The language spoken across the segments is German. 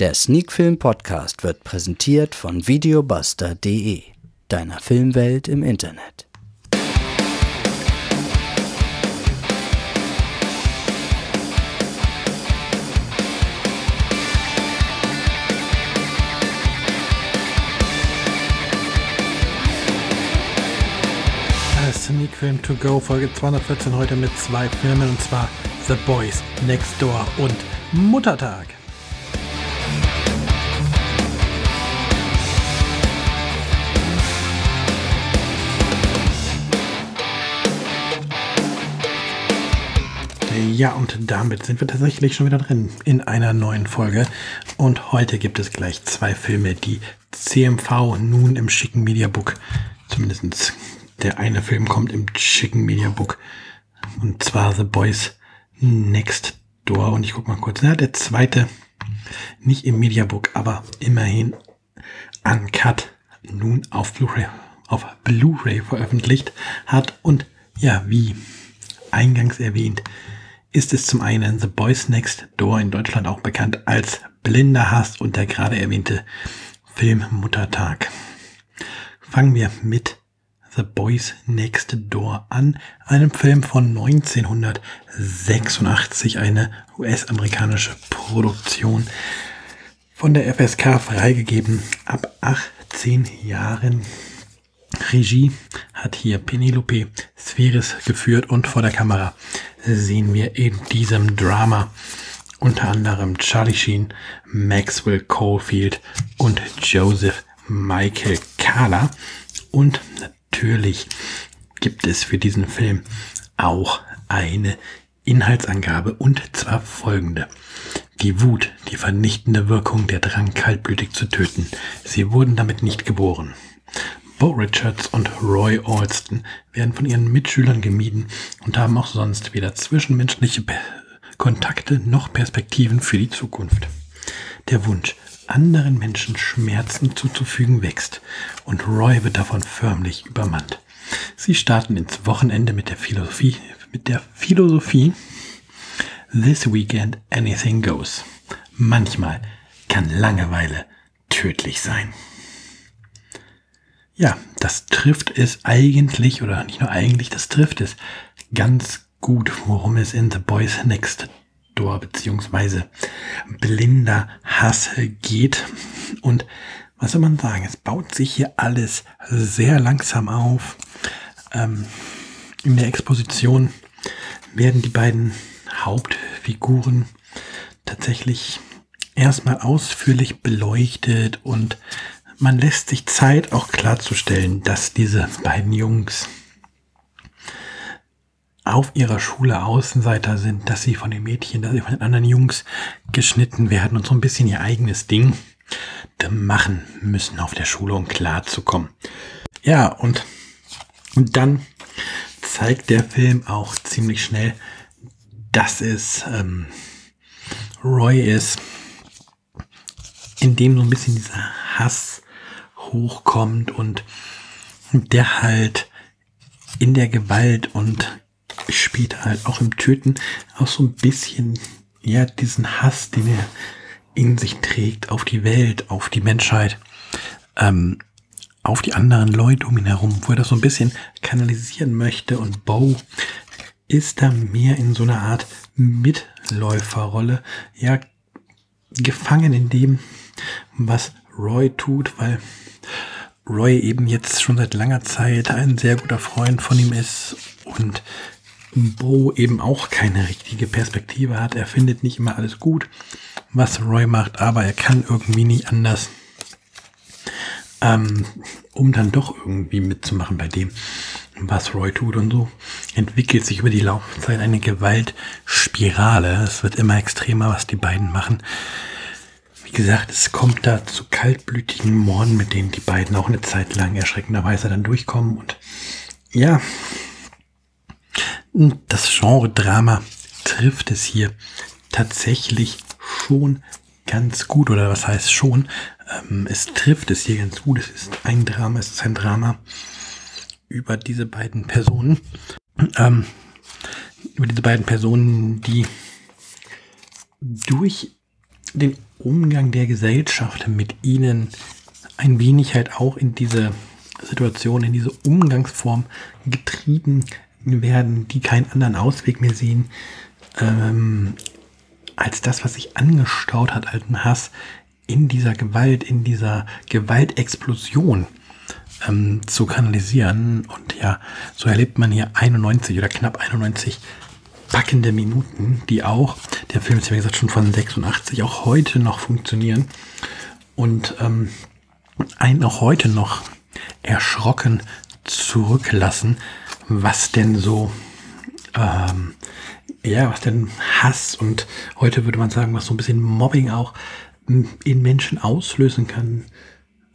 Der Sneakfilm Podcast wird präsentiert von videobuster.de, deiner Filmwelt im Internet. Sneak Film To Go Folge 214 heute mit zwei Filmen und zwar The Boys Next Door und Muttertag. Ja, und damit sind wir tatsächlich schon wieder drin in einer neuen Folge. Und heute gibt es gleich zwei Filme, die CMV nun im schicken Mediabook, zumindest der eine Film kommt im schicken Mediabook. Und zwar The Boys Next Door. Und ich guck mal kurz. Ja, der zweite, nicht im Mediabook, aber immerhin uncut nun auf Blu-ray auf Blu-ray veröffentlicht hat. Und ja, wie eingangs erwähnt, ist es zum einen The Boys Next Door in Deutschland auch bekannt als Blinder Hass und der gerade erwähnte Film Muttertag. Fangen wir mit The Boys Next Door an, einem Film von 1986, eine US-amerikanische Produktion von der FSK freigegeben ab 18 Jahren Regie hat hier Penelope Spheris geführt und vor der Kamera sehen wir in diesem Drama unter anderem Charlie Sheen, Maxwell Caulfield und Joseph Michael Kahler. Und natürlich gibt es für diesen Film auch eine Inhaltsangabe und zwar folgende. Die Wut, die vernichtende Wirkung, der Drang kaltblütig zu töten. Sie wurden damit nicht geboren. Bo Richards und Roy Alston werden von ihren Mitschülern gemieden und haben auch sonst weder zwischenmenschliche Kontakte noch Perspektiven für die Zukunft. Der Wunsch, anderen Menschen Schmerzen zuzufügen, wächst und Roy wird davon förmlich übermannt. Sie starten ins Wochenende mit der Philosophie, mit der Philosophie This Weekend Anything Goes. Manchmal kann Langeweile tödlich sein. Ja, das trifft es eigentlich, oder nicht nur eigentlich, das trifft es ganz gut, worum es in The Boys Next Door beziehungsweise blinder Hass geht. Und was soll man sagen? Es baut sich hier alles sehr langsam auf. Ähm, in der Exposition werden die beiden Hauptfiguren tatsächlich erstmal ausführlich beleuchtet und man lässt sich Zeit, auch klarzustellen, dass diese beiden Jungs auf ihrer Schule Außenseiter sind, dass sie von den Mädchen, dass sie von den anderen Jungs geschnitten werden und so ein bisschen ihr eigenes Ding machen müssen auf der Schule, um klarzukommen. Ja, und, und dann zeigt der Film auch ziemlich schnell, dass es ähm, Roy ist, in dem so ein bisschen dieser Hass hochkommt und der halt in der Gewalt und später halt auch im Töten auch so ein bisschen, ja, diesen Hass, den er in sich trägt, auf die Welt, auf die Menschheit, ähm, auf die anderen Leute um ihn herum, wo er das so ein bisschen kanalisieren möchte. Und Bo ist da mehr in so einer Art Mitläuferrolle, ja, gefangen in dem, was Roy tut, weil Roy eben jetzt schon seit langer Zeit ein sehr guter Freund von ihm ist und Bo eben auch keine richtige Perspektive hat. Er findet nicht immer alles gut, was Roy macht, aber er kann irgendwie nicht anders, ähm, um dann doch irgendwie mitzumachen bei dem, was Roy tut und so entwickelt sich über die Laufzeit eine Gewaltspirale. Es wird immer extremer, was die beiden machen. Wie gesagt, es kommt da zu kaltblütigen Morden, mit denen die beiden auch eine Zeit lang erschreckenderweise dann durchkommen. Und ja, das Genre Drama trifft es hier tatsächlich schon ganz gut. Oder was heißt schon? Ähm, es trifft es hier ganz gut. Es ist ein Drama, es ist ein Drama über diese beiden Personen. Ähm, über diese beiden Personen, die durch den Umgang der Gesellschaft mit ihnen ein wenig halt auch in diese Situation, in diese Umgangsform getrieben werden, die keinen anderen Ausweg mehr sehen, ähm, als das, was sich angestaut hat, alten Hass in dieser Gewalt, in dieser Gewaltexplosion ähm, zu kanalisieren. Und ja, so erlebt man hier 91 oder knapp 91 packende Minuten, die auch, der Film ist ja wie gesagt schon von 86, auch heute noch funktionieren. Und ähm, einen auch heute noch erschrocken zurücklassen, was denn so, ähm, ja, was denn Hass und heute würde man sagen, was so ein bisschen Mobbing auch in Menschen auslösen kann,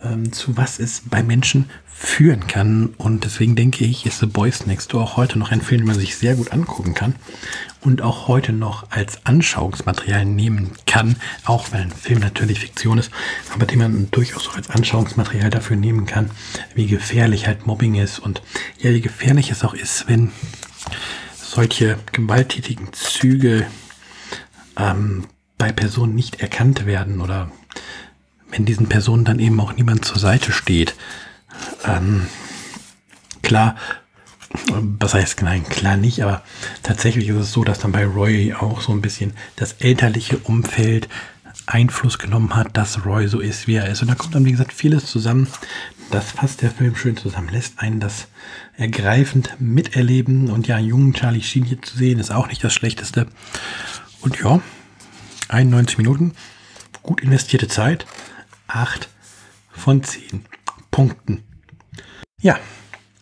ähm, zu was es bei Menschen führen kann. Und deswegen denke ich, ist The Boys Next Door auch heute noch ein Film, den man sich sehr gut angucken kann und auch heute noch als Anschauungsmaterial nehmen kann, auch wenn ein Film natürlich Fiktion ist, aber den man durchaus auch als Anschauungsmaterial dafür nehmen kann, wie gefährlich halt Mobbing ist und ja, wie gefährlich es auch ist, wenn solche gewalttätigen Züge ähm, bei Personen nicht erkannt werden oder wenn diesen Personen dann eben auch niemand zur Seite steht. Ähm, klar, was heißt nein, klar nicht, aber tatsächlich ist es so, dass dann bei Roy auch so ein bisschen das elterliche Umfeld Einfluss genommen hat, dass Roy so ist, wie er ist. Und da kommt dann, wie gesagt, vieles zusammen. Das fasst der Film schön zusammen, lässt einen das ergreifend miterleben. Und ja, einen jungen Charlie Sheen hier zu sehen, ist auch nicht das Schlechteste. Und ja, 91 Minuten, gut investierte Zeit, 8 von 10 Punkten. Ja,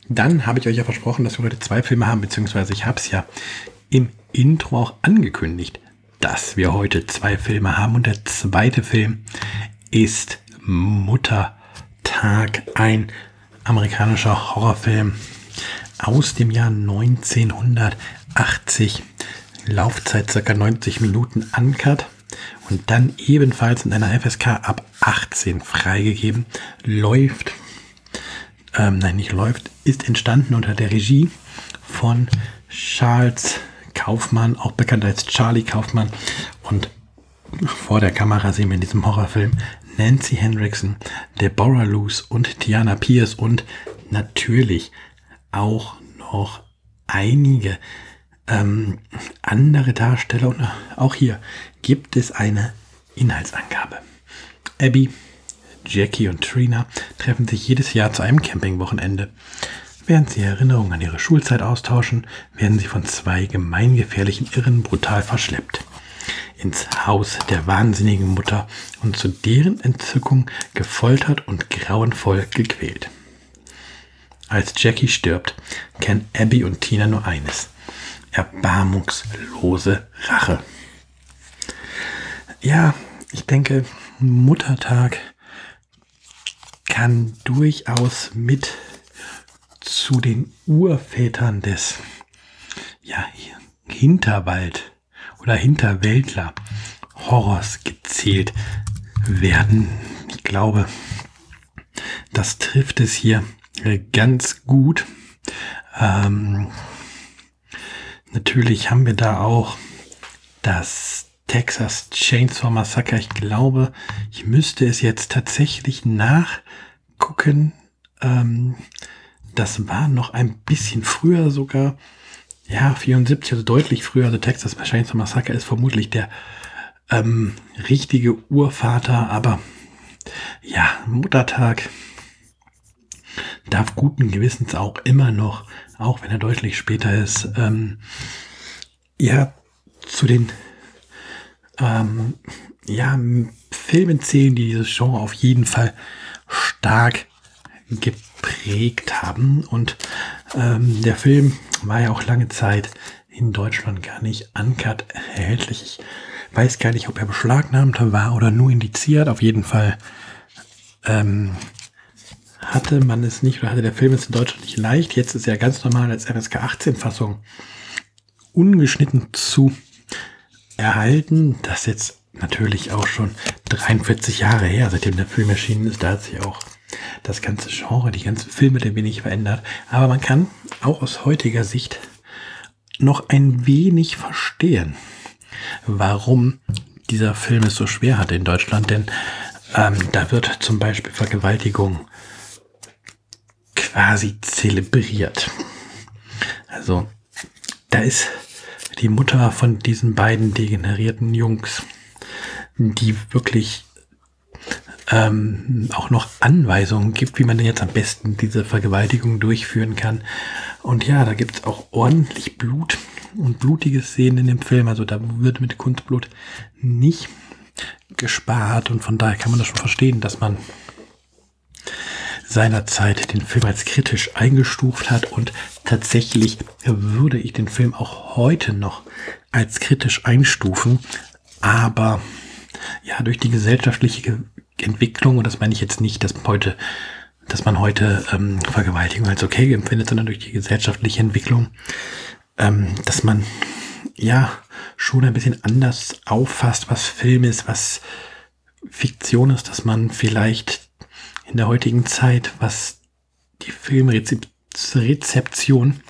dann habe ich euch ja versprochen, dass wir heute zwei Filme haben, beziehungsweise ich habe es ja im Intro auch angekündigt, dass wir heute zwei Filme haben. Und der zweite Film ist Muttertag, ein amerikanischer Horrorfilm aus dem Jahr 1980. Laufzeit ca. 90 Minuten ankert und dann ebenfalls in einer FSK ab 18 freigegeben. Läuft ähm, nein, nicht läuft, ist entstanden unter der Regie von Charles Kaufmann, auch bekannt als Charlie Kaufmann. Und vor der Kamera sehen wir in diesem Horrorfilm Nancy Hendrickson, Deborah Luce und Tiana Pierce und natürlich auch noch einige ähm, andere Darsteller. Und auch hier gibt es eine Inhaltsangabe. Abby Jackie und Trina treffen sich jedes Jahr zu einem Campingwochenende. Während sie Erinnerungen an ihre Schulzeit austauschen, werden sie von zwei gemeingefährlichen Irren brutal verschleppt. Ins Haus der wahnsinnigen Mutter und zu deren Entzückung gefoltert und grauenvoll gequält. Als Jackie stirbt, kennen Abby und Tina nur eines. Erbarmungslose Rache. Ja, ich denke, Muttertag kann durchaus mit zu den Urvätern des ja, Hinterwald oder Hinterwäldler Horrors gezählt werden. Ich glaube, das trifft es hier ganz gut. Ähm, natürlich haben wir da auch das Texas Chainsaw Massacre. Ich glaube, ich müsste es jetzt tatsächlich nachgucken. Ähm, das war noch ein bisschen früher sogar. Ja, 74, also deutlich früher. Also Texas Chainsaw Massacre ist vermutlich der ähm, richtige Urvater. Aber ja, Muttertag darf guten Gewissens auch immer noch, auch wenn er deutlich später ist, ähm, ja, zu den ähm, ja, Filme zählen, die dieses Genre auf jeden Fall stark geprägt haben. Und ähm, der Film war ja auch lange Zeit in Deutschland gar nicht uncut erhältlich. Ich weiß gar nicht, ob er beschlagnahmt war oder nur indiziert. Auf jeden Fall ähm, hatte man es nicht oder hatte der Film es in Deutschland nicht leicht. Jetzt ist er ganz normal als FSK 18 Fassung ungeschnitten zu erhalten. Das jetzt natürlich auch schon 43 Jahre her, seitdem der Film erschienen ist. Da hat sich auch das ganze Genre, die ganzen Filme ein wenig verändert. Aber man kann auch aus heutiger Sicht noch ein wenig verstehen, warum dieser Film es so schwer hatte in Deutschland, denn ähm, da wird zum Beispiel Vergewaltigung quasi zelebriert. Also da ist die Mutter von diesen beiden degenerierten Jungs, die wirklich ähm, auch noch Anweisungen gibt, wie man denn jetzt am besten diese Vergewaltigung durchführen kann. Und ja, da gibt es auch ordentlich Blut und blutige Szenen in dem Film. Also da wird mit Kunstblut nicht gespart und von daher kann man das schon verstehen, dass man seinerzeit den Film als kritisch eingestuft hat und tatsächlich würde ich den Film auch heute noch als kritisch einstufen, aber ja, durch die gesellschaftliche Entwicklung, und das meine ich jetzt nicht, dass heute, dass man heute ähm, Vergewaltigung als okay empfindet, sondern durch die gesellschaftliche Entwicklung, ähm, dass man ja schon ein bisschen anders auffasst, was Film ist, was Fiktion ist, dass man vielleicht in der heutigen Zeit, was die Filmrezeption,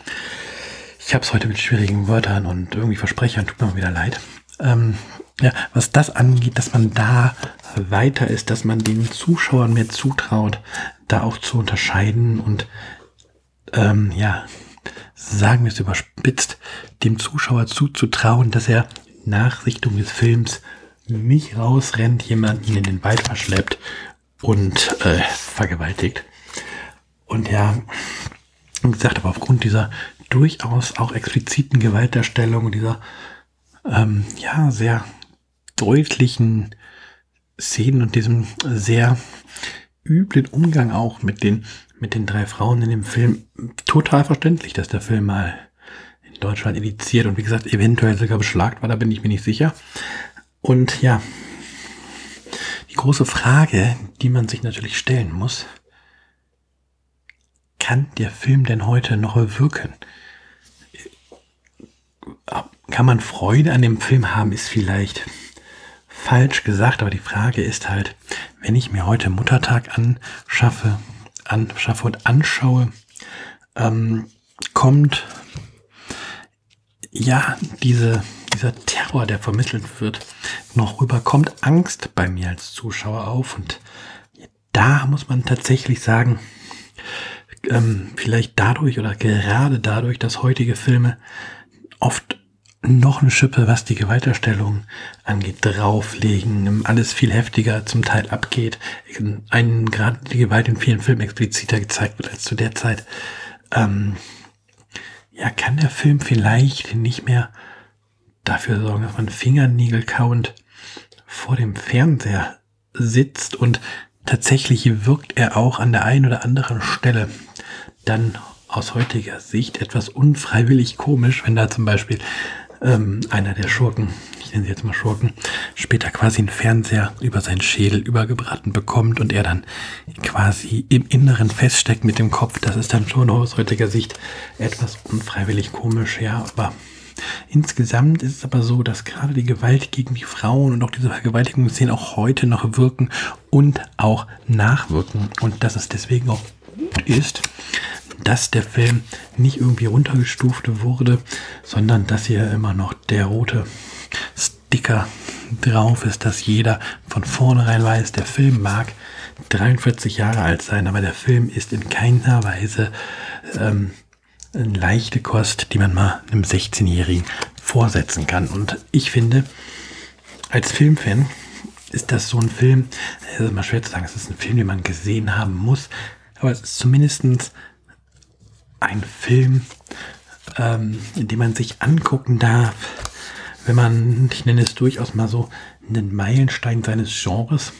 ich habe es heute mit schwierigen Wörtern und irgendwie Versprechern, tut mir mal wieder leid, ähm, ja, was das angeht, dass man da weiter ist, dass man den Zuschauern mehr zutraut, da auch zu unterscheiden und ähm, ja, sagen wir es überspitzt, dem Zuschauer zuzutrauen, dass er nach Sichtung des Films nicht rausrennt, jemanden in den Wald verschleppt und äh, vergewaltigt. Und ja, wie gesagt, aber aufgrund dieser durchaus auch expliziten Gewaltdarstellung, dieser ähm, ja sehr deutlichen Szenen und diesem sehr üblen Umgang auch mit den, mit den drei Frauen in dem Film total verständlich, dass der Film mal in Deutschland indiziert und wie gesagt, eventuell sogar beschlagt war, da bin ich mir nicht sicher. Und ja, die große Frage, die man sich natürlich stellen muss, kann der Film denn heute noch wirken? Kann man Freude an dem Film haben, ist vielleicht falsch gesagt, aber die Frage ist halt, wenn ich mir heute Muttertag anschaffe, anschaffe und anschaue, ähm, kommt ja diese, dieser Terror, der vermittelt wird, noch rüber, kommt Angst bei mir als Zuschauer auf und da muss man tatsächlich sagen, ähm, vielleicht dadurch oder gerade dadurch, dass heutige Filme oft noch eine Schippe, was die Gewalterstellung angeht, drauflegen, alles viel heftiger zum Teil abgeht, einen gerade die Gewalt in vielen Filmen expliziter gezeigt wird als zu der Zeit. Ähm, ja, kann der Film vielleicht nicht mehr dafür sorgen, dass man Fingernägel kauend vor dem Fernseher sitzt und tatsächlich wirkt er auch an der einen oder anderen Stelle dann aus heutiger Sicht etwas unfreiwillig komisch, wenn da zum Beispiel ähm, einer der Schurken, ich nenne sie jetzt mal Schurken, später quasi einen Fernseher über seinen Schädel übergebraten bekommt und er dann quasi im Inneren feststeckt mit dem Kopf. Das ist dann schon aus heutiger Sicht etwas unfreiwillig komisch, ja, aber Insgesamt ist es aber so, dass gerade die Gewalt gegen die Frauen und auch diese Vergewaltigungsszenen auch heute noch wirken und auch nachwirken. Und dass es deswegen auch gut ist, dass der Film nicht irgendwie runtergestuft wurde, sondern dass hier immer noch der rote Sticker drauf ist, dass jeder von vornherein weiß, der Film mag 43 Jahre alt sein, aber der Film ist in keiner Weise ähm, eine leichte Kost, die man mal einem 16-Jährigen vorsetzen kann. Und ich finde, als Filmfan ist das so ein Film, es ist immer schwer zu sagen, es ist ein Film, den man gesehen haben muss, aber es ist zumindestens ein Film, ähm, in dem man sich angucken darf, wenn man, ich nenne es durchaus mal so, einen Meilenstein seines Genres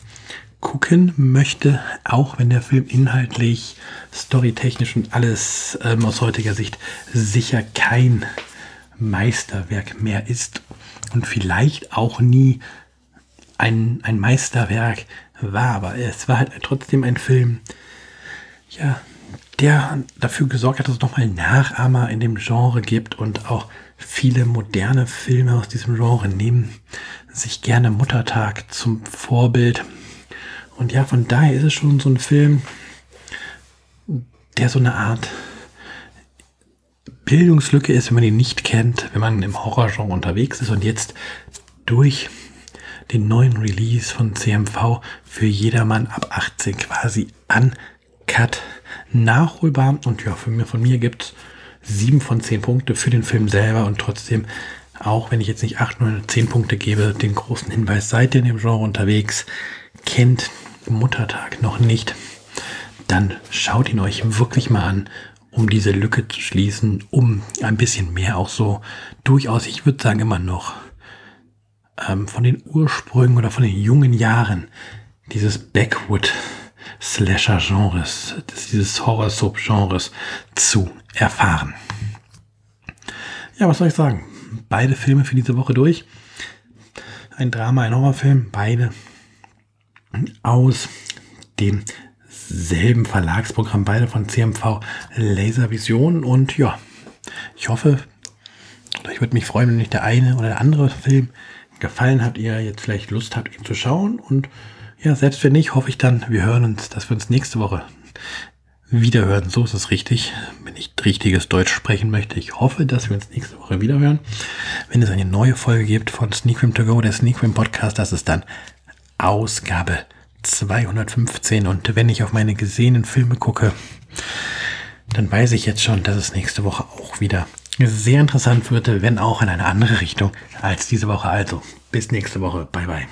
gucken möchte, auch wenn der Film inhaltlich, storytechnisch und alles ähm, aus heutiger Sicht sicher kein Meisterwerk mehr ist und vielleicht auch nie ein, ein Meisterwerk war, aber es war halt trotzdem ein Film, ja, der dafür gesorgt hat, dass es nochmal Nachahmer in dem Genre gibt und auch viele moderne Filme aus diesem Genre nehmen sich gerne Muttertag zum Vorbild. Und ja, von daher ist es schon so ein Film, der so eine Art Bildungslücke ist, wenn man ihn nicht kennt, wenn man im Horrorgenre unterwegs ist und jetzt durch den neuen Release von CMV für jedermann ab 18 quasi uncut nachholbar. Und ja, für mir, von mir gibt's sieben von zehn Punkte für den Film selber und trotzdem, auch wenn ich jetzt nicht acht, neun, zehn Punkte gebe, den großen Hinweis, seid ihr in dem Genre unterwegs, kennt Muttertag noch nicht, dann schaut ihn euch wirklich mal an, um diese Lücke zu schließen, um ein bisschen mehr auch so durchaus, ich würde sagen immer noch, ähm, von den Ursprüngen oder von den jungen Jahren dieses Backwood Slasher-Genres, dieses Horror-Soap-Genres zu erfahren. Ja, was soll ich sagen? Beide Filme für diese Woche durch. Ein Drama, ein Horrorfilm, beide aus demselben Verlagsprogramm, beide von CMV Laservision. Und ja, ich hoffe, ich würde mich freuen, wenn euch der eine oder der andere Film gefallen hat, ihr jetzt vielleicht Lust habt, ihn zu schauen. Und ja, selbst wenn nicht, hoffe ich dann, wir hören uns, dass wir uns nächste Woche wiederhören. So ist es richtig. Wenn ich richtiges Deutsch sprechen möchte, ich hoffe, dass wir uns nächste Woche wiederhören. Wenn es eine neue Folge gibt von Sneakfilm to go, der Sneakfilm Podcast, das ist dann Ausgabe 215. Und wenn ich auf meine gesehenen Filme gucke, dann weiß ich jetzt schon, dass es nächste Woche auch wieder sehr interessant wird, wenn auch in eine andere Richtung als diese Woche. Also, bis nächste Woche. Bye bye.